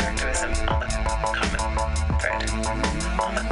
activism on the common thread. On the,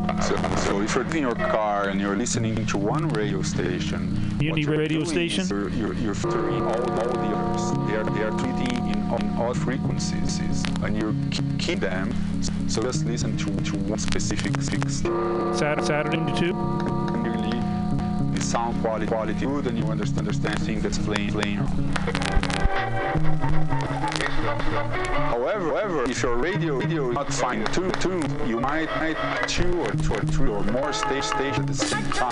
So, so if you're in your car and you're listening to one radio station, you're radio station? You're, you're, you're filtering all, all the others. They are, they are treating in, all frequencies, and you keep them. So just listen to, to one specific fix. Saturday, Saturday to two. Sound quality quality good, and you understand understand thing that's playing playing. However, however, if your radio radio is not fine tuned, tuned, you might might two or two or three or more stage stations at the same time.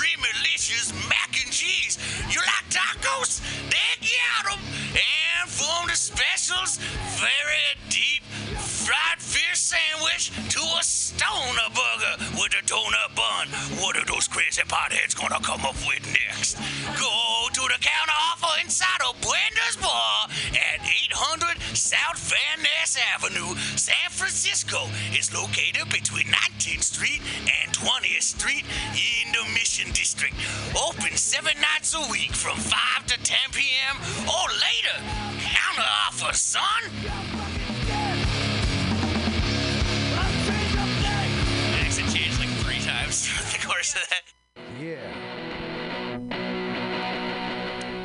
tacos? They got 'em. And from the specials, very deep fried fish sandwich to a stoner burger with a donut bun. What are those crazy potheads gonna come up with next? Go to the counter offer inside of Bender's Bar at 800 South Van Ness Avenue, San Francisco is located between 19th Street and 20th Street in the Mission District. Open seven nights a week from 5 to 10 p.m. or later. Counter offer, son. I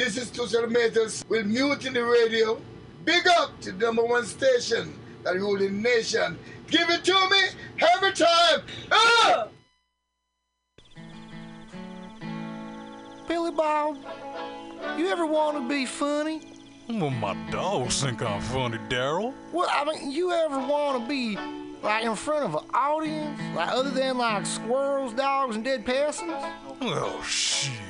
This is Tushar Matters with the Radio. Big up to the number one station that rules the nation. Give it to me every time. Ah! Billy Bob, you ever want to be funny? Well, my dogs think I'm funny, Daryl. Well, I mean, you ever want to be like in front of an audience, like other than like squirrels, dogs, and dead peasants? Oh, shit.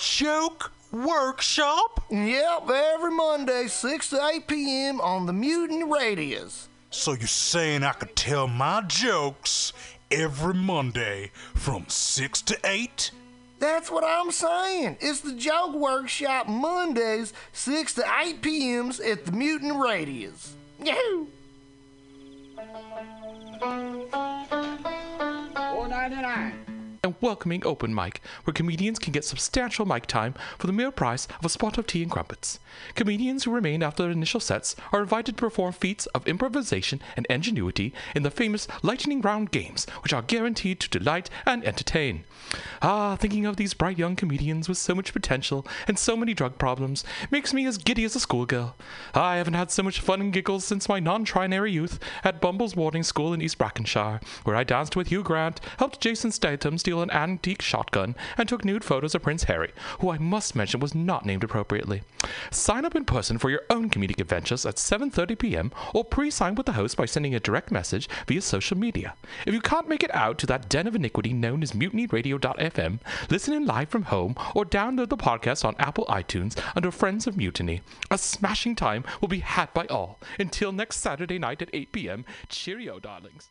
Joke Workshop? Yep, every Monday, 6 to 8 p.m. on the Mutant Radius. So you're saying I could tell my jokes every Monday from 6 to 8? That's what I'm saying. It's the Joke Workshop Mondays, 6 to 8 p.m.s at the Mutant Radius. Yahoo! And welcoming open mic, where comedians can get substantial mic time for the mere price of a spot of tea and crumpets. Comedians who remain after their initial sets are invited to perform feats of improvisation and ingenuity in the famous lightning round games, which are guaranteed to delight and entertain. Ah, thinking of these bright young comedians with so much potential and so many drug problems makes me as giddy as a schoolgirl. I haven't had so much fun and giggles since my non-trinary youth at Bumble's boarding school in East Brackenshire, where I danced with Hugh Grant, helped Jason Statham steal an antique shotgun, and took nude photos of Prince Harry, who I must mention was not named appropriately. Sign up in person for your own comedic adventures at 7:30 p.m. or pre-sign with the host by sending a direct message via social media. If you can't make it out to that den of iniquity known as mutinyradio.fm, listen in live from home or download the podcast on Apple iTunes under Friends of Mutiny. A smashing time will be had by all. Until next Saturday night at 8 p.m. Cheerio, darlings.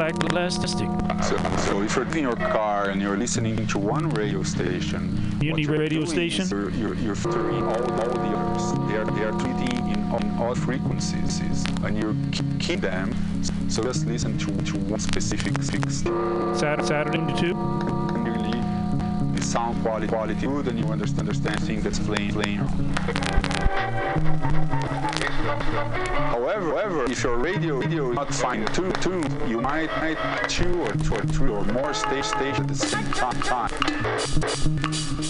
Black Black Plastic. So, so if you're in your car and you're listening to one radio station, you're radio station? You're, you're, you're filtering all, all the others. They are, they are treating in, on all frequencies, and you keep them. So just listen to, to one specific fix. Saturday, Saturday to 2. Really, the sound quality quality good, and you understand understand thing that's playing playing. However, however, if your radio radio is not fine tuned, tuned, you might might two or two or three or more stage stations at the same time.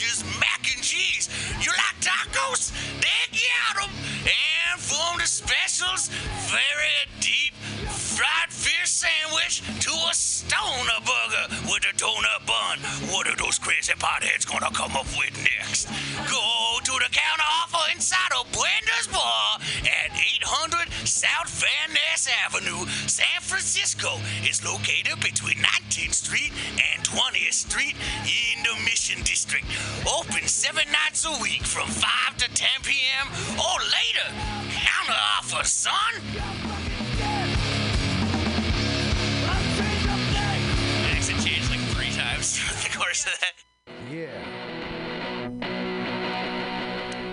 delicious mac and cheese. You like tacos? They got 'em. And from the specials, very deep fried fish sandwich to a stoner burger with a donut bun. What are those crazy potheads gonna come up with next? Go to the counter offer inside of Bender's Bar at 800 South Van Ness Avenue, San Francisco. It's located between 19th Street and 20th Street in the Mission District. Open seven nights a week from 5 to 10 p.m. or later. Counter offer, son. Accent changed like three times throughout the course of that.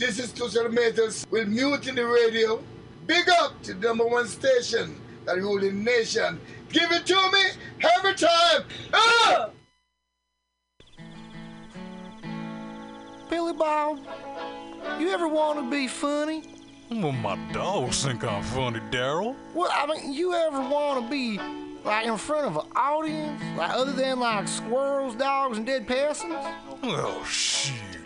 This is Tushar Metals with the Radio. Big up to the number one station that rule the nation. Give it to me every time. Ah! Billy Bob, you ever want to be funny? Well, my dogs think I'm funny, Daryl. Well, I mean, you ever want to be like in front of an audience, like other than like squirrels, dogs, and dead persons? Oh, shit.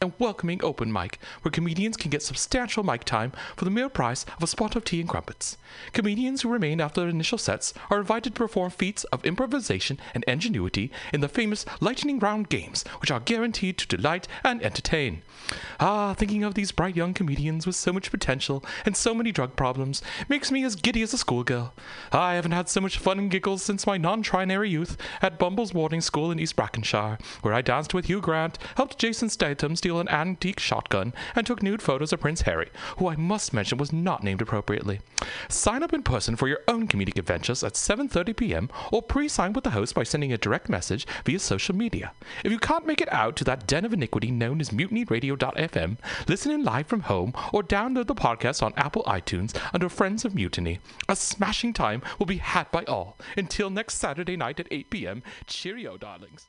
And welcoming open mic, where comedians can get substantial mic time for the mere price of a spot of tea and crumpets. Comedians who remain after their initial sets are invited to perform feats of improvisation and ingenuity in the famous lightning round games, which are guaranteed to delight and entertain. Ah, thinking of these bright young comedians with so much potential and so many drug problems makes me as giddy as a schoolgirl. I haven't had so much fun and giggles since my non-trinary youth at Bumble's boarding school in East Brackenshire, where I danced with Hugh Grant, helped Jason Statham steal an antique shotgun, and took nude photos of Prince Harry, who I must mention was not named appropriately. Sign up in person for your own comedic adventures at 7:30 p.m. or pre-sign with the host by sending a direct message via social media. If you can't make it out to that den of iniquity known as mutinyradio.fm, listen in live from home or download the podcast on Apple iTunes under Friends of Mutiny. A smashing time will be had by all. Until next Saturday night at 8 p.m. Cheerio, darlings.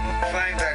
find, that.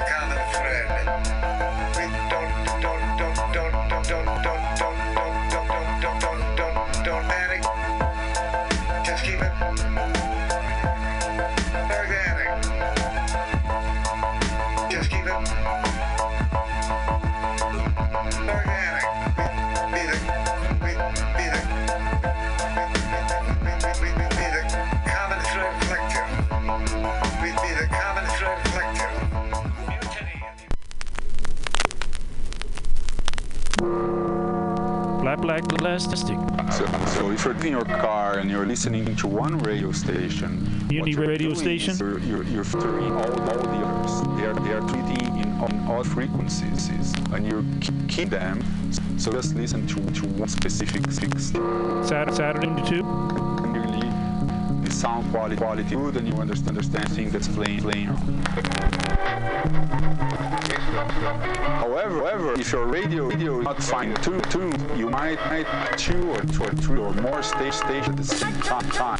Black Black Elastic. So, so if you're in your car and you're listening to one radio station, Mutiny radio station? You're, you're, you're filtering all, all the others. They are, they are treating in on all frequencies, and you keep them. So just listen to, to one specific fix. Saturday, Saturday to two. Clearly, the sound quality quality good, and you understand understand thing that's playing playing. However, however, if your radio radio is not fine tuned, tuned, you might might two or two or three or more stage stations at the same time.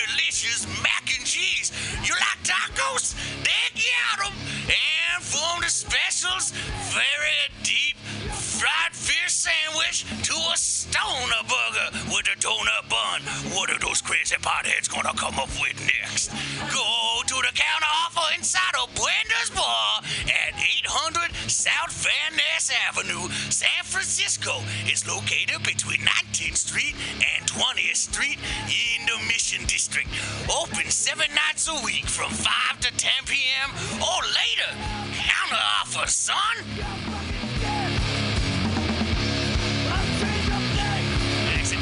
delicious mac and cheese. You like tacos? They got 'em. And from the specials, very deep fried fish sandwich to a stoner burger with a donut bun. What are those crazy potheads gonna come up with next? Go to the counter offer inside of Bender's Bar at 800 South Van Ness Avenue, San Francisco. It's located between 19th Street and 20th Street in the Mission District. Open seven nights a week from 5 to 10 p.m. or later. Counter offer, son. Accent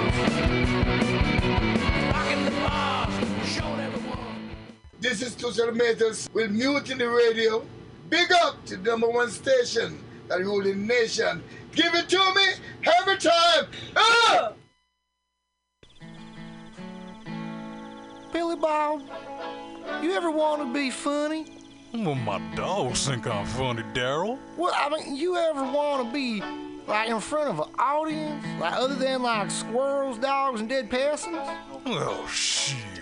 This is Tushar Matters with Mutiny Radio. Big up to the number one station that rule the nation. Give it to me every time. Ah! Billy Bob, you ever want to be funny? Well, my dogs think I'm funny, Daryl. Well, I mean, you ever want to be like in front of an audience, like other than like squirrels, dogs, and dead persons? Oh, shoot.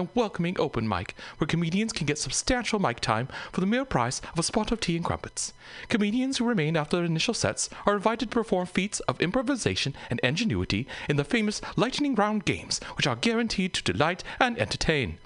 And welcoming open mic, where comedians can get substantial mic time for the mere price of a spot of tea and crumpets. Comedians who remain after their initial sets are invited to perform feats of improvisation and ingenuity in the famous lightning round games, which are guaranteed to delight and entertain.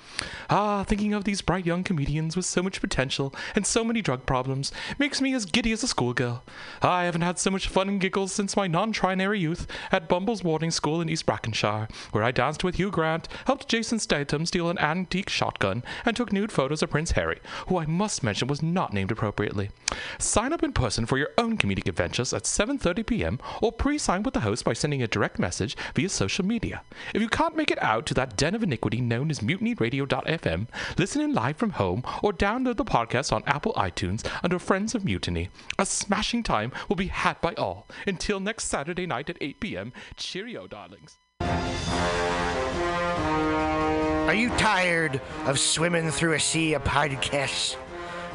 Ah, thinking of these bright young comedians with so much potential and so many drug problems makes me as giddy as a schoolgirl. I haven't had so much fun and giggles since my non-trinary youth at Bumble's boarding school in East Brackenshire, where I danced with Hugh Grant, helped Jason Statham steal an antique shotgun and took nude photos of Prince Harry, who I must mention was not named appropriately. Sign up in person for your own comedic adventures at 7:30 p.m. or pre-sign with the host by sending a direct message via social media. If you can't make it out to that den of iniquity known as mutinyradio.fm, listen in live from home or download the podcast on Apple iTunes under Friends of Mutiny. A smashing time will be had by all. Until next Saturday night at 8 p.m. Cheerio, darlings. Are you tired of swimming through a sea of podcasts?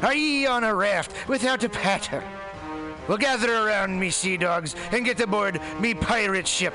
Are ye on a raft without a paddle? Well, gather around me, sea dogs, and get aboard me pirate ship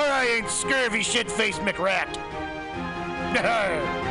or I ain't scurvy shit-faced McRat.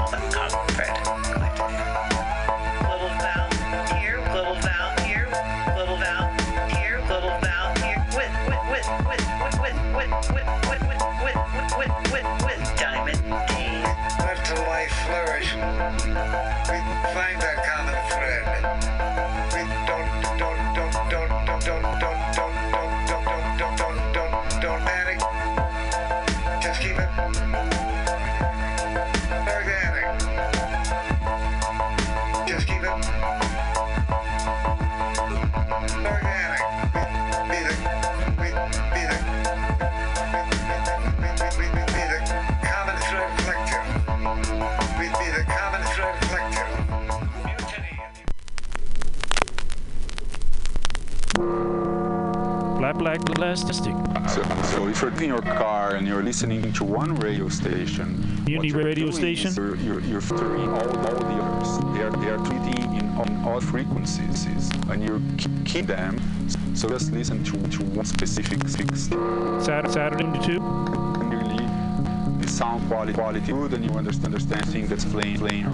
On the, Black, black, plastic. So, so if you're in your car and you're listening to one radio station, what you're radio station? You're, you're, you're filtering all, all the others. They are, they are treating in on all frequencies, and you keep them. So just listen to, to one specific fix. Saturday, Saturday 2. Really, the sound quality quality good, and you understand understand thing that's playing playing.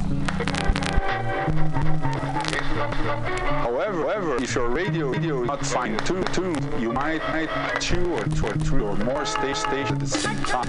However, however, if your radio radio is not fine tuned, tuned, you might might two or two or three or more stage stage at the same time.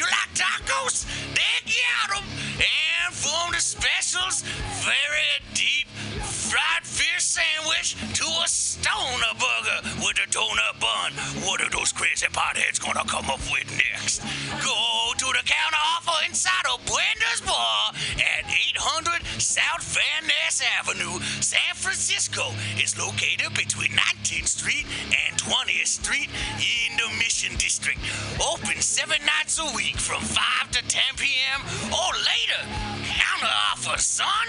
You like tacos? They got 'em. And from the specials, very deep fried fish sandwich to a stoner burger with a donut bun. What are those crazy potheads gonna come up with next? Go to the counter offer inside of Bender's Bar at 800 South Van Ness Avenue, San Francisco. is located between 19th Street and 20th Street in the Mission District. Open seven nights a week from 5 to 10 p.m. or later. Counter offer, son.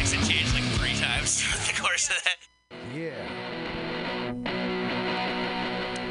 Accent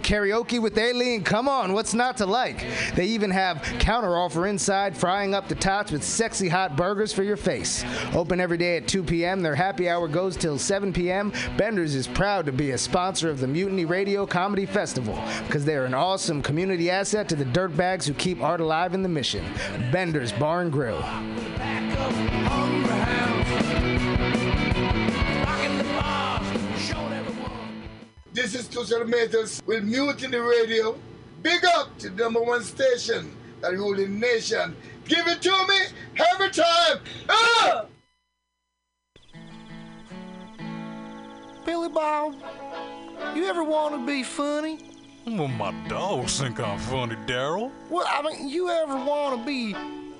karaoke with Aileen. Come on, what's not to like? They even have counter offer inside, frying up the tots with sexy hot burgers for your face. Open every day at 2 p.m. Their happy hour goes till 7 p.m. Bender's is proud to be a sponsor of the Mutiny Radio Comedy Festival because they're an awesome community asset to the dirtbags who keep art alive in the mission. Bender's Bar and Grill. This is Tushar Matters with Mutiny Radio. Big up to the number one station that rule the nation. Give it to me every time. Ah! Billy Bob, you ever want to be funny? Well, my dogs think I'm funny, Daryl. Well, I mean, you ever want to be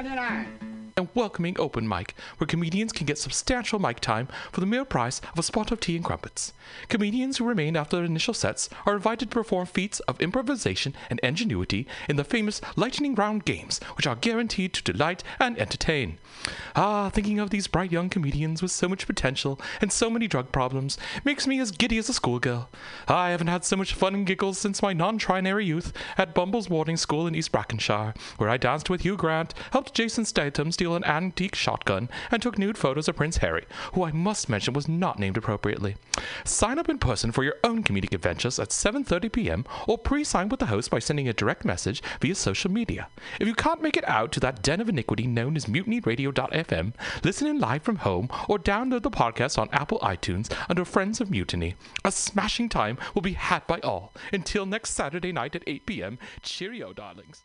えない and welcoming open mic, where comedians can get substantial mic time for the mere price of a spot of tea and crumpets. Comedians who remain after their initial sets are invited to perform feats of improvisation and ingenuity in the famous lightning round games, which are guaranteed to delight and entertain. Ah, thinking of these bright young comedians with so much potential and so many drug problems makes me as giddy as a schoolgirl. I haven't had so much fun and giggles since my non-trinary youth at Bumble's boarding school in East Brackenshire, where I danced with Hugh Grant, helped Jason Statham steal an antique shotgun, and took nude photos of Prince Harry, who I must mention was not named appropriately. Sign up in person for your own comedic adventures at 7:30 p.m. or pre-sign with the host by sending a direct message via social media. If you can't make it out to that den of iniquity known as mutinyradio.fm, listen in live from home or download the podcast on Apple iTunes under Friends of Mutiny. A smashing time will be had by all. Until next Saturday night at 8 p.m. Cheerio, darlings.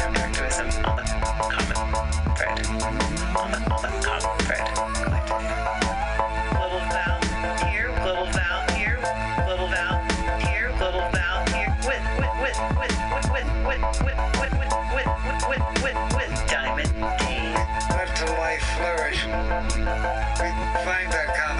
We find that common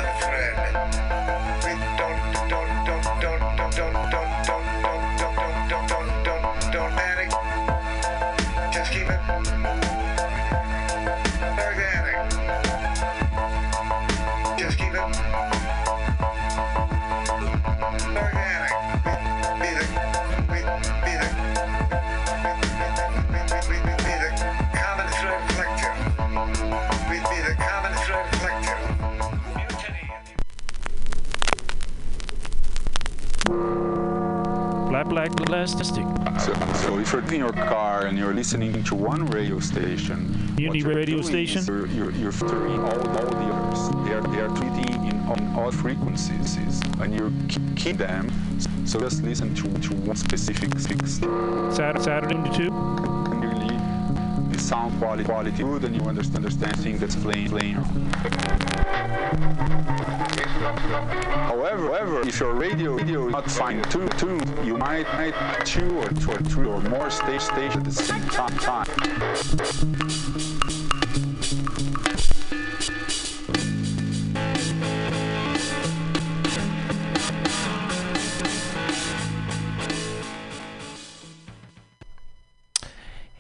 Black, black, plastic. So, so if you're in your car and you're listening to one radio station, you're radio station? You're, you're, you're filtering all, all the others. They are, they are treating in on all frequencies, and you keep them. So just listen to, to one specific fix. Saturday, Saturday to 2. Really, this sound quality, quality good, and you understand, understand things that's playing, playing. However, however, if your radio, radio is not fine-tuned, tuned, you might, might two or two or three or more stage stations at the same time.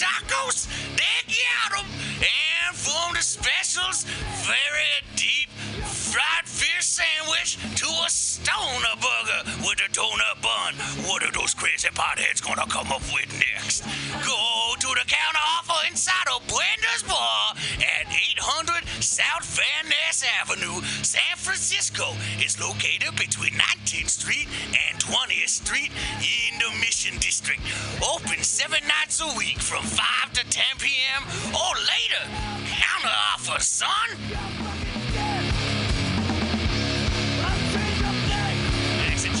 tacos? They got 'em. And from the specials, very deep fried fish sandwich to a stoner burger with a donut bun. What are those crazy potheads gonna come up with next? Go to the counter offer inside of Bender's Bar at 800 South Van Ness Avenue, San Francisco. is located between 19th Street and 20th Street in the Mission District. Open seven nights a week from 5 to 10 p.m. or later. Counter offer, son. Accent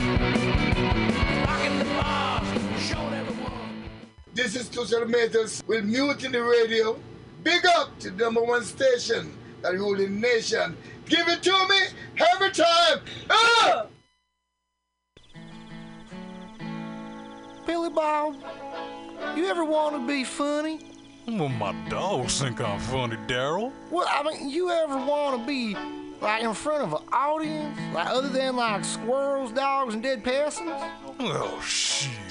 This is Tushar Matters with Mutiny Radio. Big up to the number one station that ruling nation. Give it to me every time. Ah! Billy Bob, you ever want to be funny? Well, my dogs think I'm funny, Daryl. Well, I mean, you ever want to be like in front of an audience, like other than like squirrels, dogs, and dead peasants? Oh, shoot.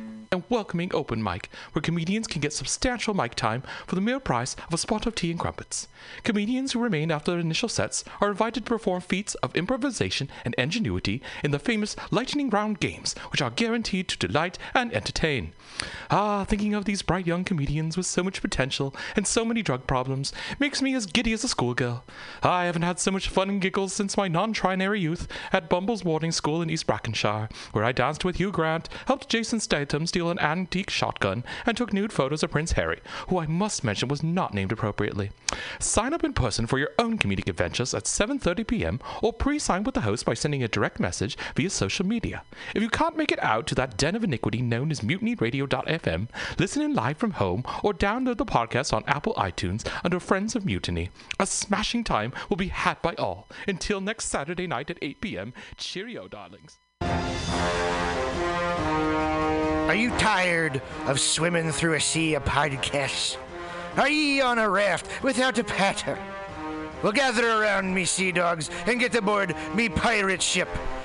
And welcoming open mic, where comedians can get substantial mic time for the mere price of a spot of tea and crumpets. Comedians who remain after their initial sets are invited to perform feats of improvisation and ingenuity in the famous lightning round games, which are guaranteed to delight and entertain. Ah, thinking of these bright young comedians with so much potential and so many drug problems makes me as giddy as a schoolgirl. I haven't had so much fun and giggles since my non-trinary youth at Bumble's boarding school in East Brackenshire, where I danced with Hugh Grant, helped Jason Statham steal an antique shotgun, and took nude photos of Prince Harry, who I must mention was not named appropriately. Sign up in person for your own comedic adventures at 7:30 p.m. or pre-sign with the host by sending a direct message via social media. If you can't make it out to that den of iniquity known as mutinyradio.fm, listen in live from home or download the podcast on Apple iTunes under Friends of Mutiny. A smashing time will be had by all. Until next Saturday night at 8 p.m. Cheerio, darlings. Are you tired of swimming through a sea of podcasts? Are ye on a raft without a paddle? Well, gather around me, sea dogs, and get aboard me pirate ship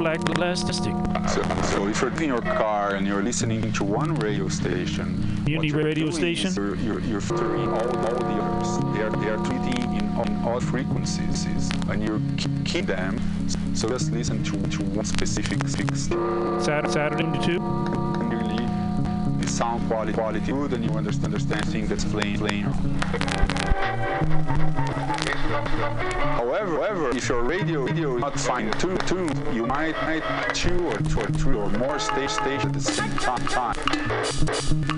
elastic. So, so if you're in your car and you're listening to one radio station, you're radio station? You're, you're, you're filtering all, all the others. They are, they are treating in on odd frequencies, and you're keep them. So just listen to, to one specific fix. Saturday, Saturday two. Really, the sound quality quality good, and you understand understand things that's playing playing. However, however, if your radio radio is not fine tuned, you might might two or two or three or more stage stage at the same time.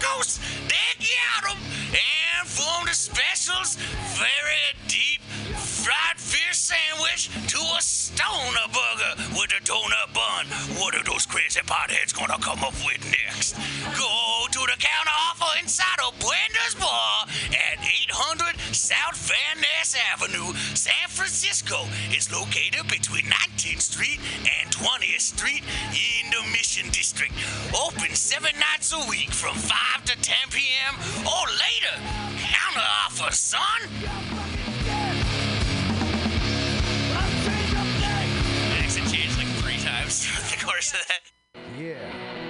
tacos? They got 'em. And from the specials, very deep fried fish sandwich to a stoner burger with a donut bun. What are those crazy potheads gonna come up with next? Go to the counter offer inside of Bender's Bar at 800 South Van Ness Avenue, San Francisco. is located between 19th Street and 20th Street in the Mission District. Open seven nights a week from 5 to 10 p.m. or later. Counter offer, son. Accent changed like three times the course of that.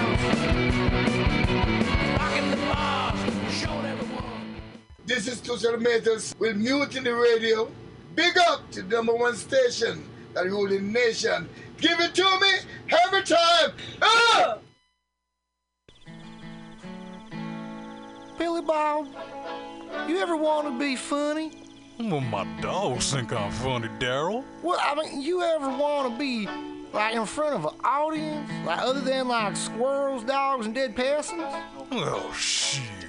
This is Tushar Matters with Mutiny Radio. Big up to the number one station that rule the nation. Give it to me every time. Ah! Billy Bob, You ever want to be funny? Well, my dogs think I'm funny, Daryl. Well, I mean, you ever want to be like in front of an audience, like other than like squirrels, dogs, and dead persons? Oh, shoot.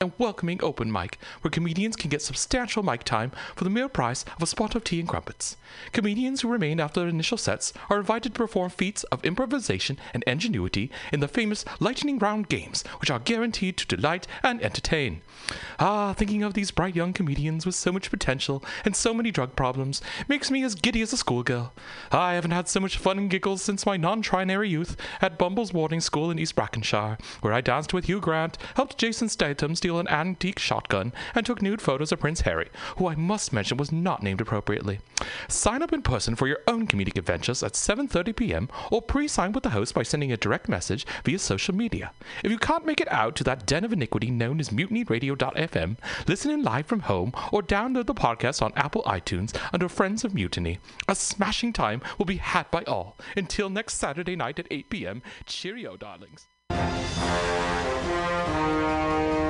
And welcoming open mic, where comedians can get substantial mic time for the mere price of a spot of tea and crumpets. Comedians who remain after their initial sets are invited to perform feats of improvisation and ingenuity in the famous lightning round games, which are guaranteed to delight and entertain. Ah, thinking of these bright young comedians with so much potential and so many drug problems makes me as giddy as a schoolgirl. I haven't had so much fun and giggles since my non-trinary youth at Bumble's boarding school in East Brackenshire, where I danced with Hugh Grant, helped Jason Statham steal an antique shotgun, and took nude photos of Prince Harry, who I must mention was not named appropriately. Sign up in person for your own comedic adventures at 7:30 p.m. or pre-sign with the host by sending a direct message via social media. If you can't make it out to that den of iniquity known as mutinyradio.fm, listen in live from home or download the podcast on Apple iTunes under Friends of Mutiny. A smashing time will be had by all. Until next Saturday night at 8 p.m. Cheerio, darlings.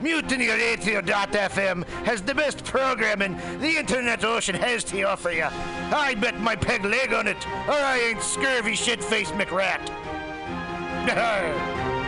MutinyRadio.fm has the best programming the internet ocean has to offer you. I bet my peg leg on it, or I ain't scurvy shit-faced McRat.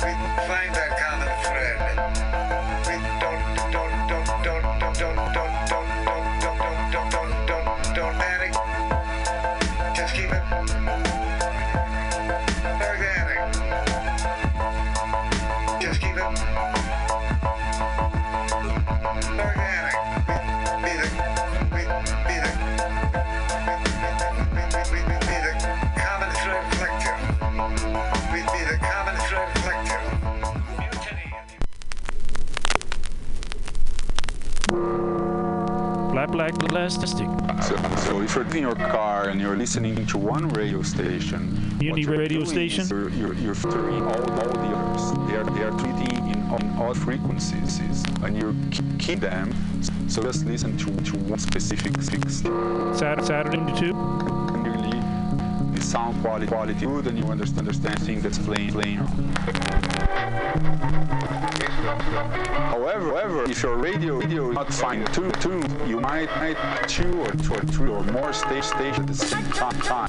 find So, so if you're in your car and you're listening to one radio station, you're radio station? You're, you're, you're filtering all, all the others. They are, they are treating in, on all frequencies, and you're key them. So just listen to, to one specific fix. Saturday, Saturday to 2? Really, the sound quality quality good, and you understand understand thing that's playing playing. However, however, if your radio radio is not fine tuned, tuned, you might might two or two or three or more stage stage at the same time.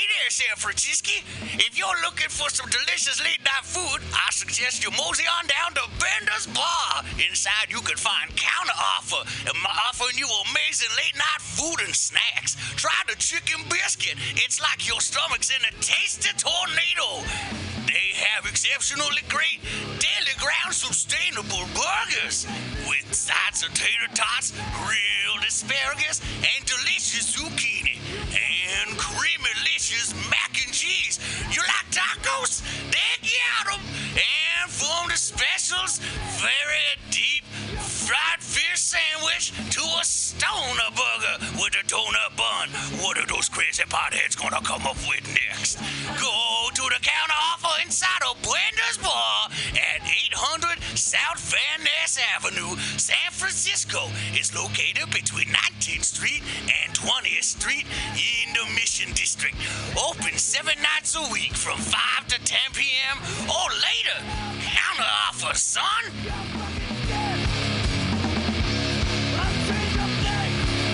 there, San Francisco. If you're looking for some delicious late night food, I suggest you mosey on down to Bender's Bar. Inside, you can find counter offer, offering you amazing late night food and snacks. Try the chicken biscuit. It's like your stomach's in a tasty tornado. They have exceptionally great daily ground sustainable burgers with sides of tater tots, grilled asparagus, and delicious zucchini and creamy delicious mac cheese. You like tacos? They got 'em. And from the specials, very deep fried fish sandwich to a stoner burger with a donut bun. What are those crazy potheads gonna come up with next? Go to the counter offer inside of Bender's Bar at 800 South Van Ness Avenue, San Francisco. is located between 19th Street and 20th Street in the Mission District. Open seven nights a week from 5 to 10 p.m. or later. Counter offer, son.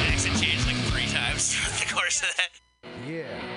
Accent changed like three times the course of that. Yeah.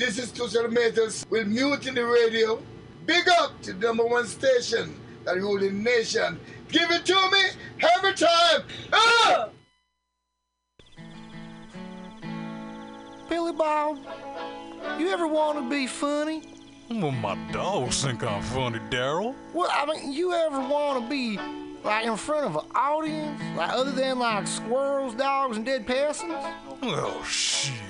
This is Tushar Metals with the Radio. Big up to the number one station that rule the nation. Give it to me every time. Ah! Billy Bob, you ever want to be funny? Well, my dogs think I'm funny, Daryl. Well, I mean, you ever want to be like in front of an audience, like other than like squirrels, dogs, and dead persons? Oh, shit.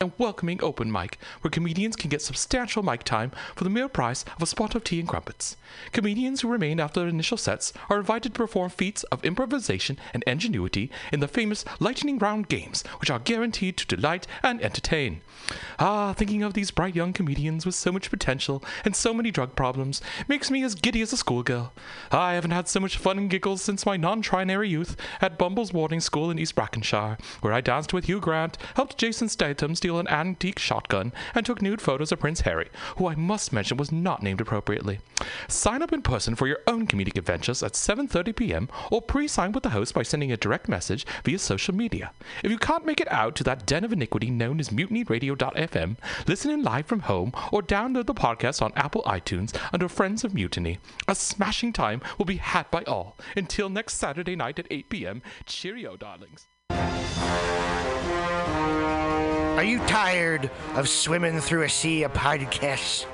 And welcoming open mic, where comedians can get substantial mic time for the mere price of a spot of tea and crumpets. Comedians who remain after their initial sets are invited to perform feats of improvisation and ingenuity in the famous lightning round games, which are guaranteed to delight and entertain. Ah, thinking of these bright young comedians with so much potential and so many drug problems makes me as giddy as a schoolgirl. I haven't had so much fun and giggles since my non-trinary youth at Bumble's boarding school in East Brackenshire, where I danced with Hugh Grant, helped Jason Statham steal an antique shotgun, and took nude photos of Prince Harry, who I must mention was not named appropriately. Sign up in person for your own comedic adventures at 7:30 p.m. or pre-sign with the host by sending a direct message via social media. If you can't make it out to that den of iniquity known as mutinyradio.fm, listen in live from home or download the podcast on Apple iTunes under Friends of Mutiny. A smashing time will be had by all. Until next Saturday night at 8 p.m. Cheerio, darlings. Are you tired of swimming through a sea of podcasts?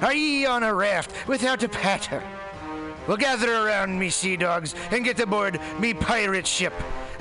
Are ye on a raft without a paddle? Well, gather around me, sea dogs, and get aboard me pirate ship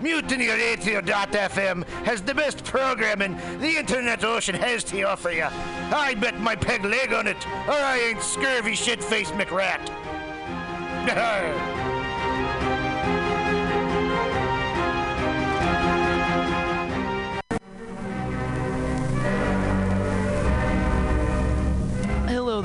MutinyRadio.fm has the best programming the internet ocean has to offer you. I bet my peg leg on it, or I ain't scurvy shit-faced McRat.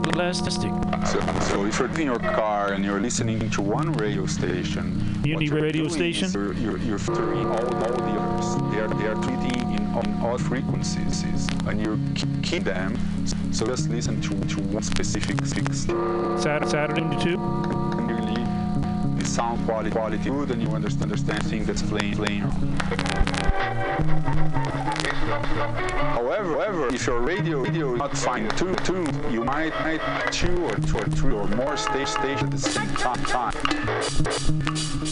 black plastic. So, so if you're in your car and you're listening to one radio station, you're radio station? You're, you're, you're filtering all, all the others. They are, they are treating in, on all frequencies, and you keep them. So just listen to, to one specific fix. Saturday, Saturday two. Clearly, the sound quality quality good, and you understand understand thing that's playing playing. However, however, if your radio radio is not fine tuned, tuned, you might might two or two or three or more stage stations at the same time.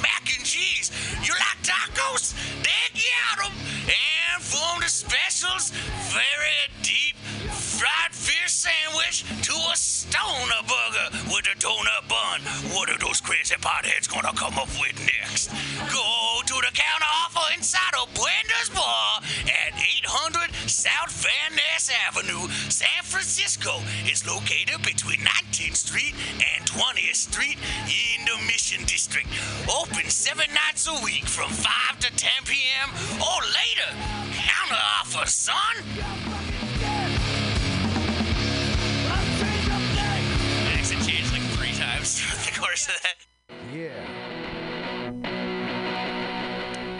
tacos? They got 'em. And from the specials, very deep fried fish sandwich to a stoner burger with a donut bun. What are those crazy potheads gonna come up with next? Go to the counter offer inside of Bender's Bar at 800 South Van Ness Avenue, San Francisco. is located between 19th Street and 20th Street in the Mission District. Open seven nights a week from 5 to 10 p.m. or later. Counter offer, son. Accent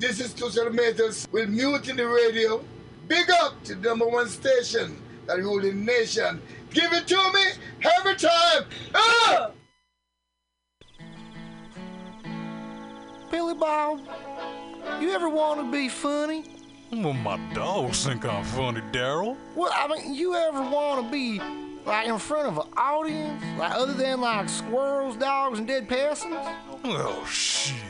This is Tushar Matters in the Radio. Big up to the number one station that rule the nation. Give it to me every time. Ah! Billy Bob? You ever want to be funny? Well, my dogs think I'm funny, Daryl. Well, I mean, you ever want to be like in front of an audience, like other than like squirrels, dogs, and dead peasants? Oh, shit.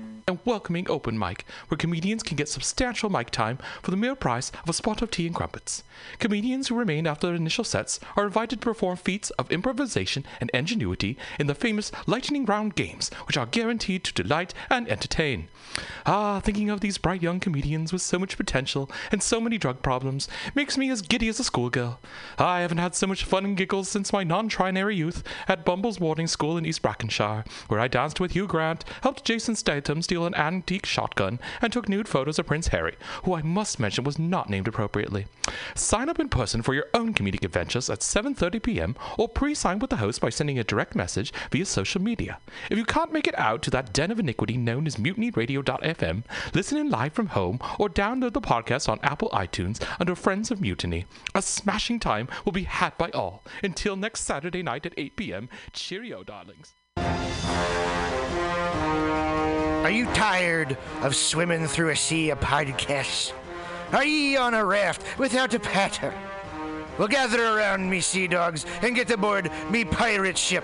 And welcoming open mic, where comedians can get substantial mic time for the mere price of a spot of tea and crumpets. Comedians who remain after their initial sets are invited to perform feats of improvisation and ingenuity in the famous lightning round games, which are guaranteed to delight and entertain. Ah, thinking of these bright young comedians with so much potential and so many drug problems makes me as giddy as a schoolgirl. I haven't had so much fun and giggles since my non-trinary youth at Bumble's boarding school in East Brackenshire, where I danced with Hugh Grant, helped Jason Statham steal an antique shotgun, and took nude photos of Prince Harry, who I must mention was not named appropriately. Sign up in person for your own comedic adventures at 7:30 p.m. or pre-sign with the host by sending a direct message via social media. If you can't make it out to that den of iniquity known as mutinyradio.fm, listen in live from home or download the podcast on Apple iTunes under Friends of Mutiny. A smashing time will be had by all. Until next Saturday night at 8 p.m. Cheerio, darlings. Are you tired of swimming through a sea of podcasts? Are ye on a raft without a paddle? Well, gather around me, sea dogs, and get aboard me pirate ship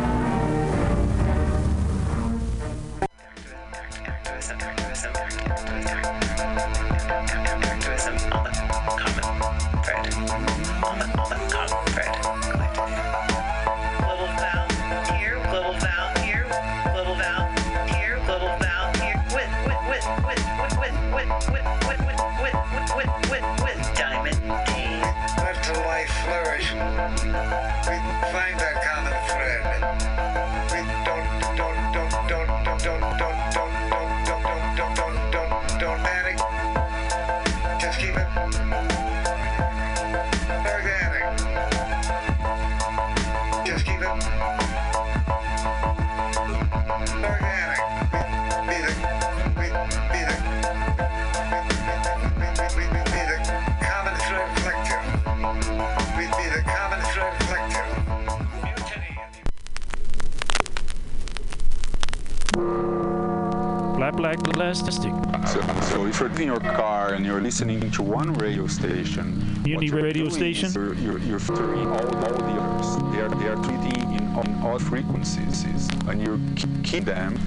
black, plastic. So, so if you're in your car and you're listening to one radio station, you're radio station? You're, you're, you're filtering all, all the others. They are, they are treating in on all frequencies, and you keep them.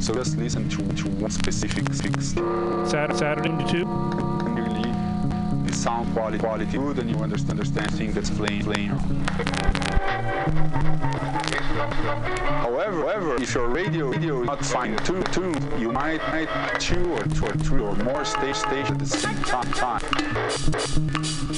So just listen to, to one specific fix. Saturday, Saturday into two. Really, the sound quality quality good, and you understand understand thing that's playing playing. However, however, if your radio radio is not fine tuned, tuned, you might might two or two or three or more stage stations at the same time.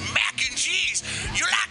You like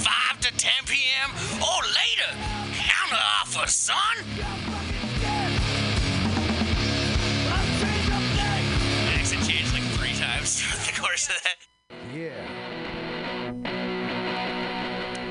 5 to 10 p.m. or later. Counter offer, son. Course of that. Yeah.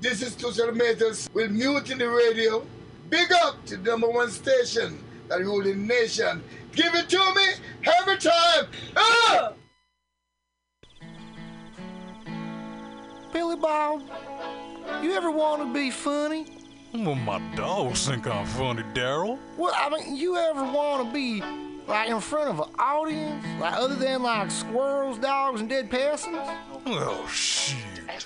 This is Tushar Matters with Mutiny Radio. Big up to the number one station that rule the nation. Give it to me every time. Ah! Billy Bob, you ever want to be funny? Well, my dogs think I'm funny, Daryl. Well, I mean, you ever want to be like in front of an audience, like other than like squirrels, dogs, and dead peasants? Oh shoot.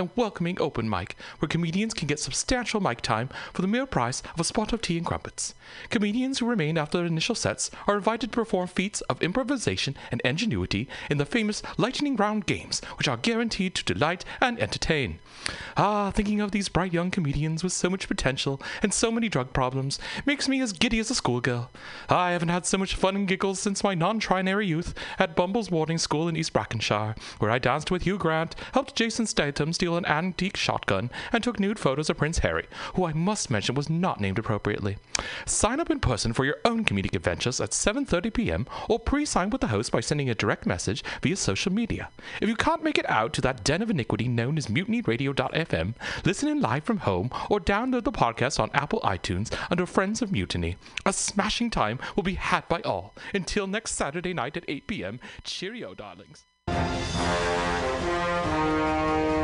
And welcoming open mic, where comedians can get substantial mic time for the mere price of a spot of tea and crumpets. Comedians who remain after their initial sets are invited to perform feats of improvisation and ingenuity in the famous lightning round games, which are guaranteed to delight and entertain. Ah, thinking of these bright young comedians with so much potential and so many drug problems makes me as giddy as a schoolgirl. I haven't had so much fun and giggles since my non-trinary youth at Bumble's boarding school in East Brackenshire, where I danced with Hugh Grant, helped Jason Statham steal an antique shotgun, and took nude photos of Prince Harry, who I must mention was not named appropriately. Sign up in person for your own comedic adventures at 7:30 p.m. or pre-sign with the host by sending a direct message via social media. If you can't make it out to that den of iniquity known as mutinyradio.fm, listen in live from home or download the podcast on Apple iTunes under Friends of Mutiny. A smashing time will be had by all. Until next Saturday night at 8 p.m. Cheerio, darlings.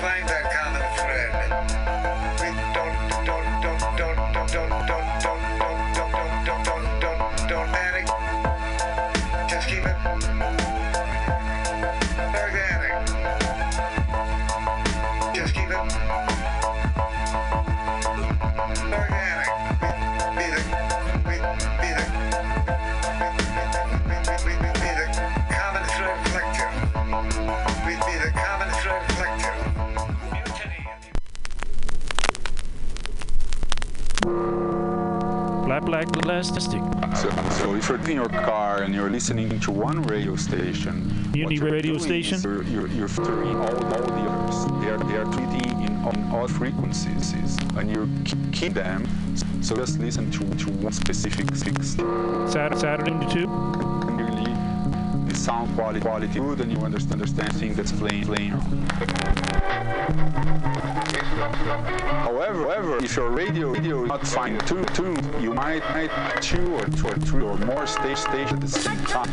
find that common Black Plastic. So, so if you're in your car and you're listening to one radio station, Uni radio station? You're, you're, you're filtering all, all the others. They are, they are treating in on all frequencies, and you keep them. So just listen to, to one specific fix. Saturday, Saturday the sound quality quality good, and you understand understand thing that's playing playing. However, however, if your radio radio is not fine tuned, tuned, you might need two or two or three or more stage stage at the same time.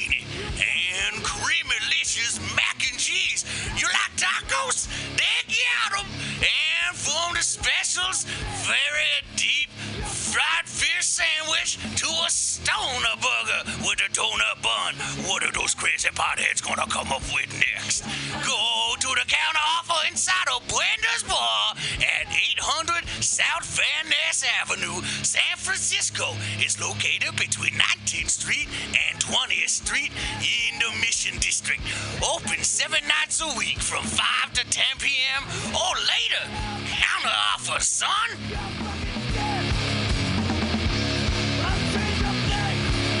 tacos? They got 'em. And from the specials, very deep fried fish sandwich to a stoner burger with a donut bun. What are those crazy potheads gonna come up with next? Go to the counter offer inside of Bender's Bar at 800 South Van Ness Avenue, San Francisco. is located between 19th Street and 20th Street in the Mission District. Open seven nights a week from 5 to 10 p.m. or later. Counter offer, son.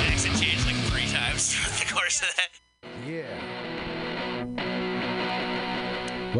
Accent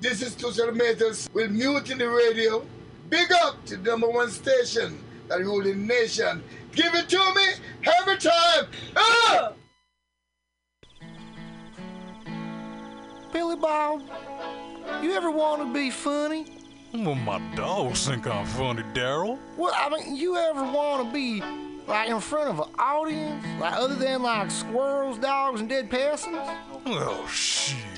This is Two Centimeters with Mutiny Radio. Big up to the number one station that rule the nation. Give it to me every time. Ah! Billy Bob, you ever want to be funny? Well, my dogs think I'm funny, Daryl. Well, I mean, you ever want to be like in front of an audience, like other than like squirrels, dogs, and dead persons? Oh, shoot.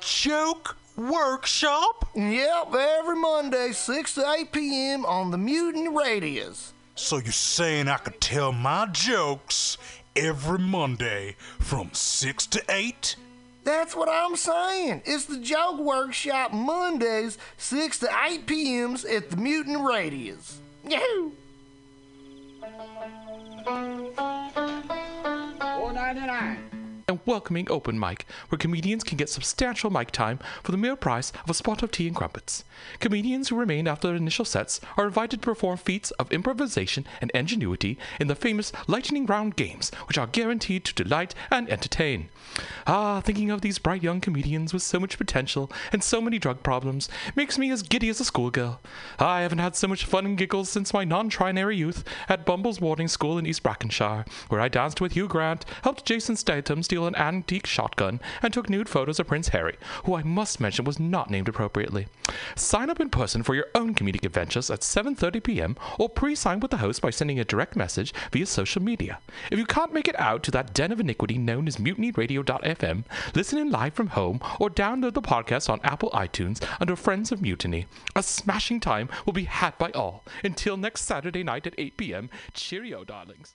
Joke Workshop? Yep, every Monday, 6 to 8 p.m. on the Mutant Radius. So you're saying I could tell my jokes every Monday from 6 to 8? That's what I'm saying. It's the Joke Workshop Mondays, 6 to 8 p.m.s at the Mutant Radius. Yahoo! And welcoming open mic, where comedians can get substantial mic time for the mere price of a spot of tea and crumpets. Comedians who remain after their initial sets are invited to perform feats of improvisation and ingenuity in the famous lightning round games, which are guaranteed to delight and entertain. Ah, thinking of these bright young comedians with so much potential and so many drug problems makes me as giddy as a schoolgirl. I haven't had so much fun and giggles since my non-trinary youth at Bumble's boarding school in East Brackenshire, where I danced with Hugh Grant, helped Jason Statham steal an antique shotgun, and took nude photos of Prince Harry, who I must mention was not named appropriately. Sign up in person for your own comedic adventures at 7:30 p.m. or pre-sign with the host by sending a direct message via social media. If you can't make it out to that den of iniquity known as mutinyradio.fm, listen in live from home or download the podcast on Apple iTunes under Friends of Mutiny. A smashing time will be had by all. Until next Saturday night at 8 p.m. Cheerio, darlings.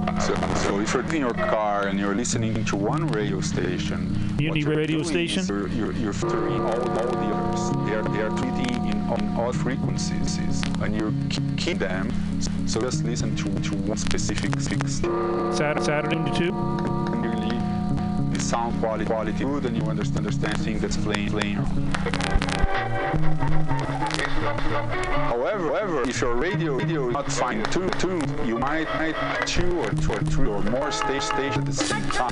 So, so if you're in your car and you're listening to one radio station, you're radio station? You're, you're, you're filtering all, all the others. They are, they are treating in on all frequencies, and you keep them. So just listen to, to one specific fix. Saturday, Saturday to 2. Really, the sound quality quality good, and you understand understand things that's playing playing. However, however, if your radio radio is not fine tuned, tuned, you might need two or two or three or more stage stage at the same time.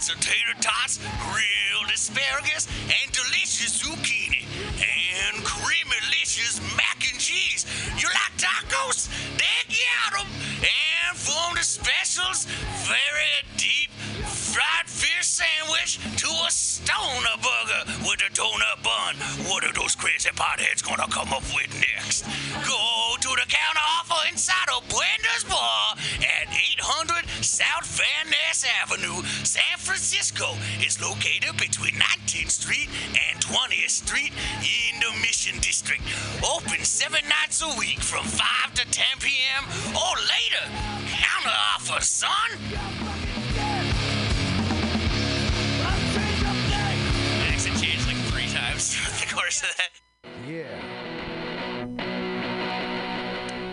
sides of tater tots, grilled asparagus, and delicious zucchini and creamy delicious mac and cheese. You like tacos? They got 'em. And from the specials, very deep fried fish sandwich to a stoner burger with a donut bun. What are those crazy potheads gonna come up with next? Go to the counter offer inside of Bender's Van Avenue, San Francisco. is located between 19th Street and 20th Street in the Mission District. Open seven nights a week from 5 to 10 p.m. or later. Counter offer, son. Accent changed like three times throughout the course of that. Yeah.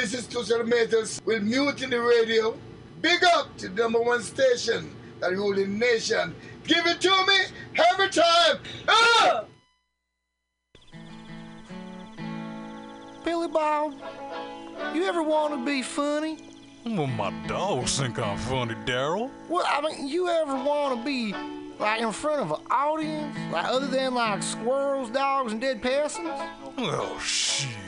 This is Tushar Matters with Mutiny Radio. Big up to the number one station that rules the nation. Give it to me every time. Ah! Billy Bob, you ever want to be funny? Well, my dogs think I'm funny, Daryl. Well, I mean, you ever want to be like in front of an audience, like other than like squirrels, dogs, and dead persons? Oh, shoot.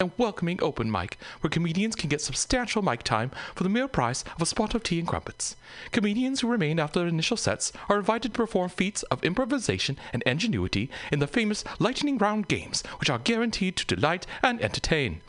And welcoming open mic, where comedians can get substantial mic time for the mere price of a spot of tea and crumpets. Comedians who remain after their initial sets are invited to perform feats of improvisation and ingenuity in the famous lightning round games, which are guaranteed to delight and entertain.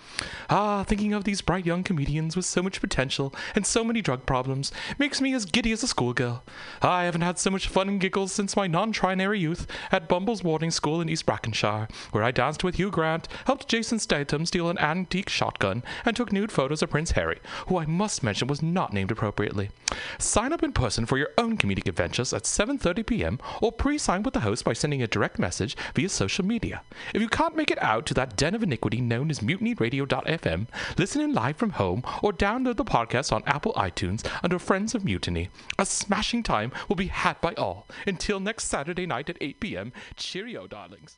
Ah, thinking of these bright young comedians with so much potential and so many drug problems makes me as giddy as a schoolgirl. I haven't had so much fun and giggles since my non-trinary youth at Bumble's boarding school in East Brackenshire, where I danced with Hugh Grant, helped Jason Statham steal an antique shotgun, and took nude photos of Prince Harry, who I must mention was not named appropriately. Sign up in person for your own comedic adventures at 7:30 p.m. or pre-sign with the host by sending a direct message via social media. If you can't make it out to that den of iniquity known as mutinyradio.fm, listen in live from home or download the podcast on Apple iTunes under Friends of Mutiny. A smashing time will be had by all. Until next Saturday night at 8 p.m. Cheerio, darlings.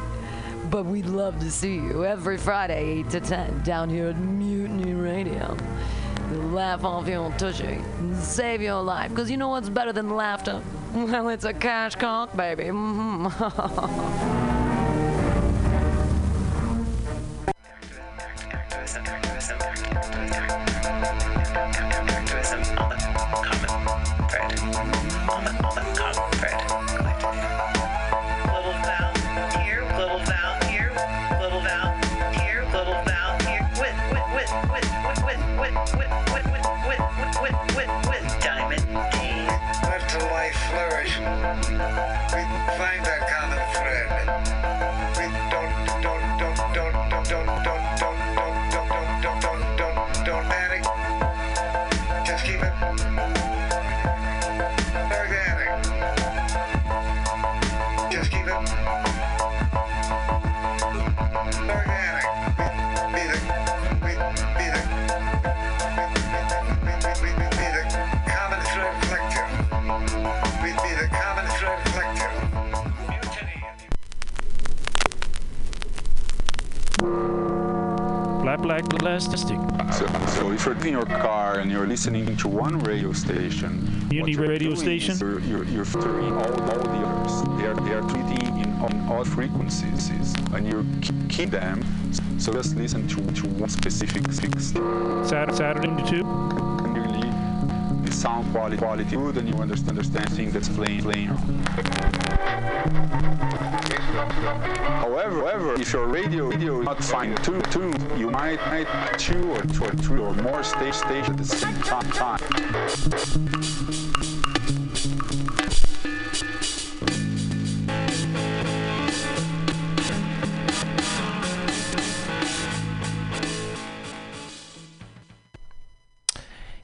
But we'd love to see you every Friday, 8 to 10, down here at Mutiny Radio. Laugh off your tushy and save your life. Because you know what's better than laughter? Well, it's a cash cock, baby. Mhm. Activism, activism, activism the common thread. On the, on the common Black, black, plastic. So, so if you're in your car and you're listening to one radio station, you're radio station? You're, you're, you're filtering all, all the others. They are, they are treating in, on all frequencies, and you keep them. So just listen to, to one specific fix. Saturday, Saturday to 2. Clearly, the sound quality quality good, and you understand understand things that's playing playing. However, however, if your radio radio is not fine tuned, tuned, you might might two or two or three or more stage stage at the same time.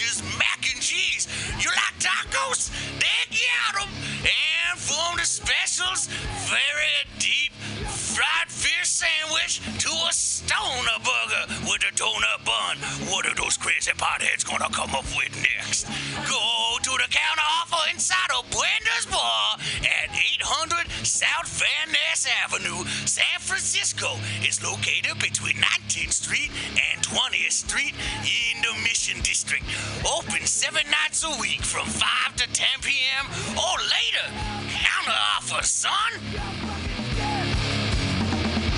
creamy-licious mac and cheese. You like tacos? They got 'em. And from the specials, very deep fried fish sandwich sandwich to a stoner burger with a donut bun. What are those crazy potheads gonna come up with next? Go to the counter offer inside of Bender's Bar at 800 South Van Ness Avenue, San Francisco. It's located between 19th Street and 20th Street in the Mission District. Open seven nights a week from 5 to 10 p.m. or later. Counter offer, son.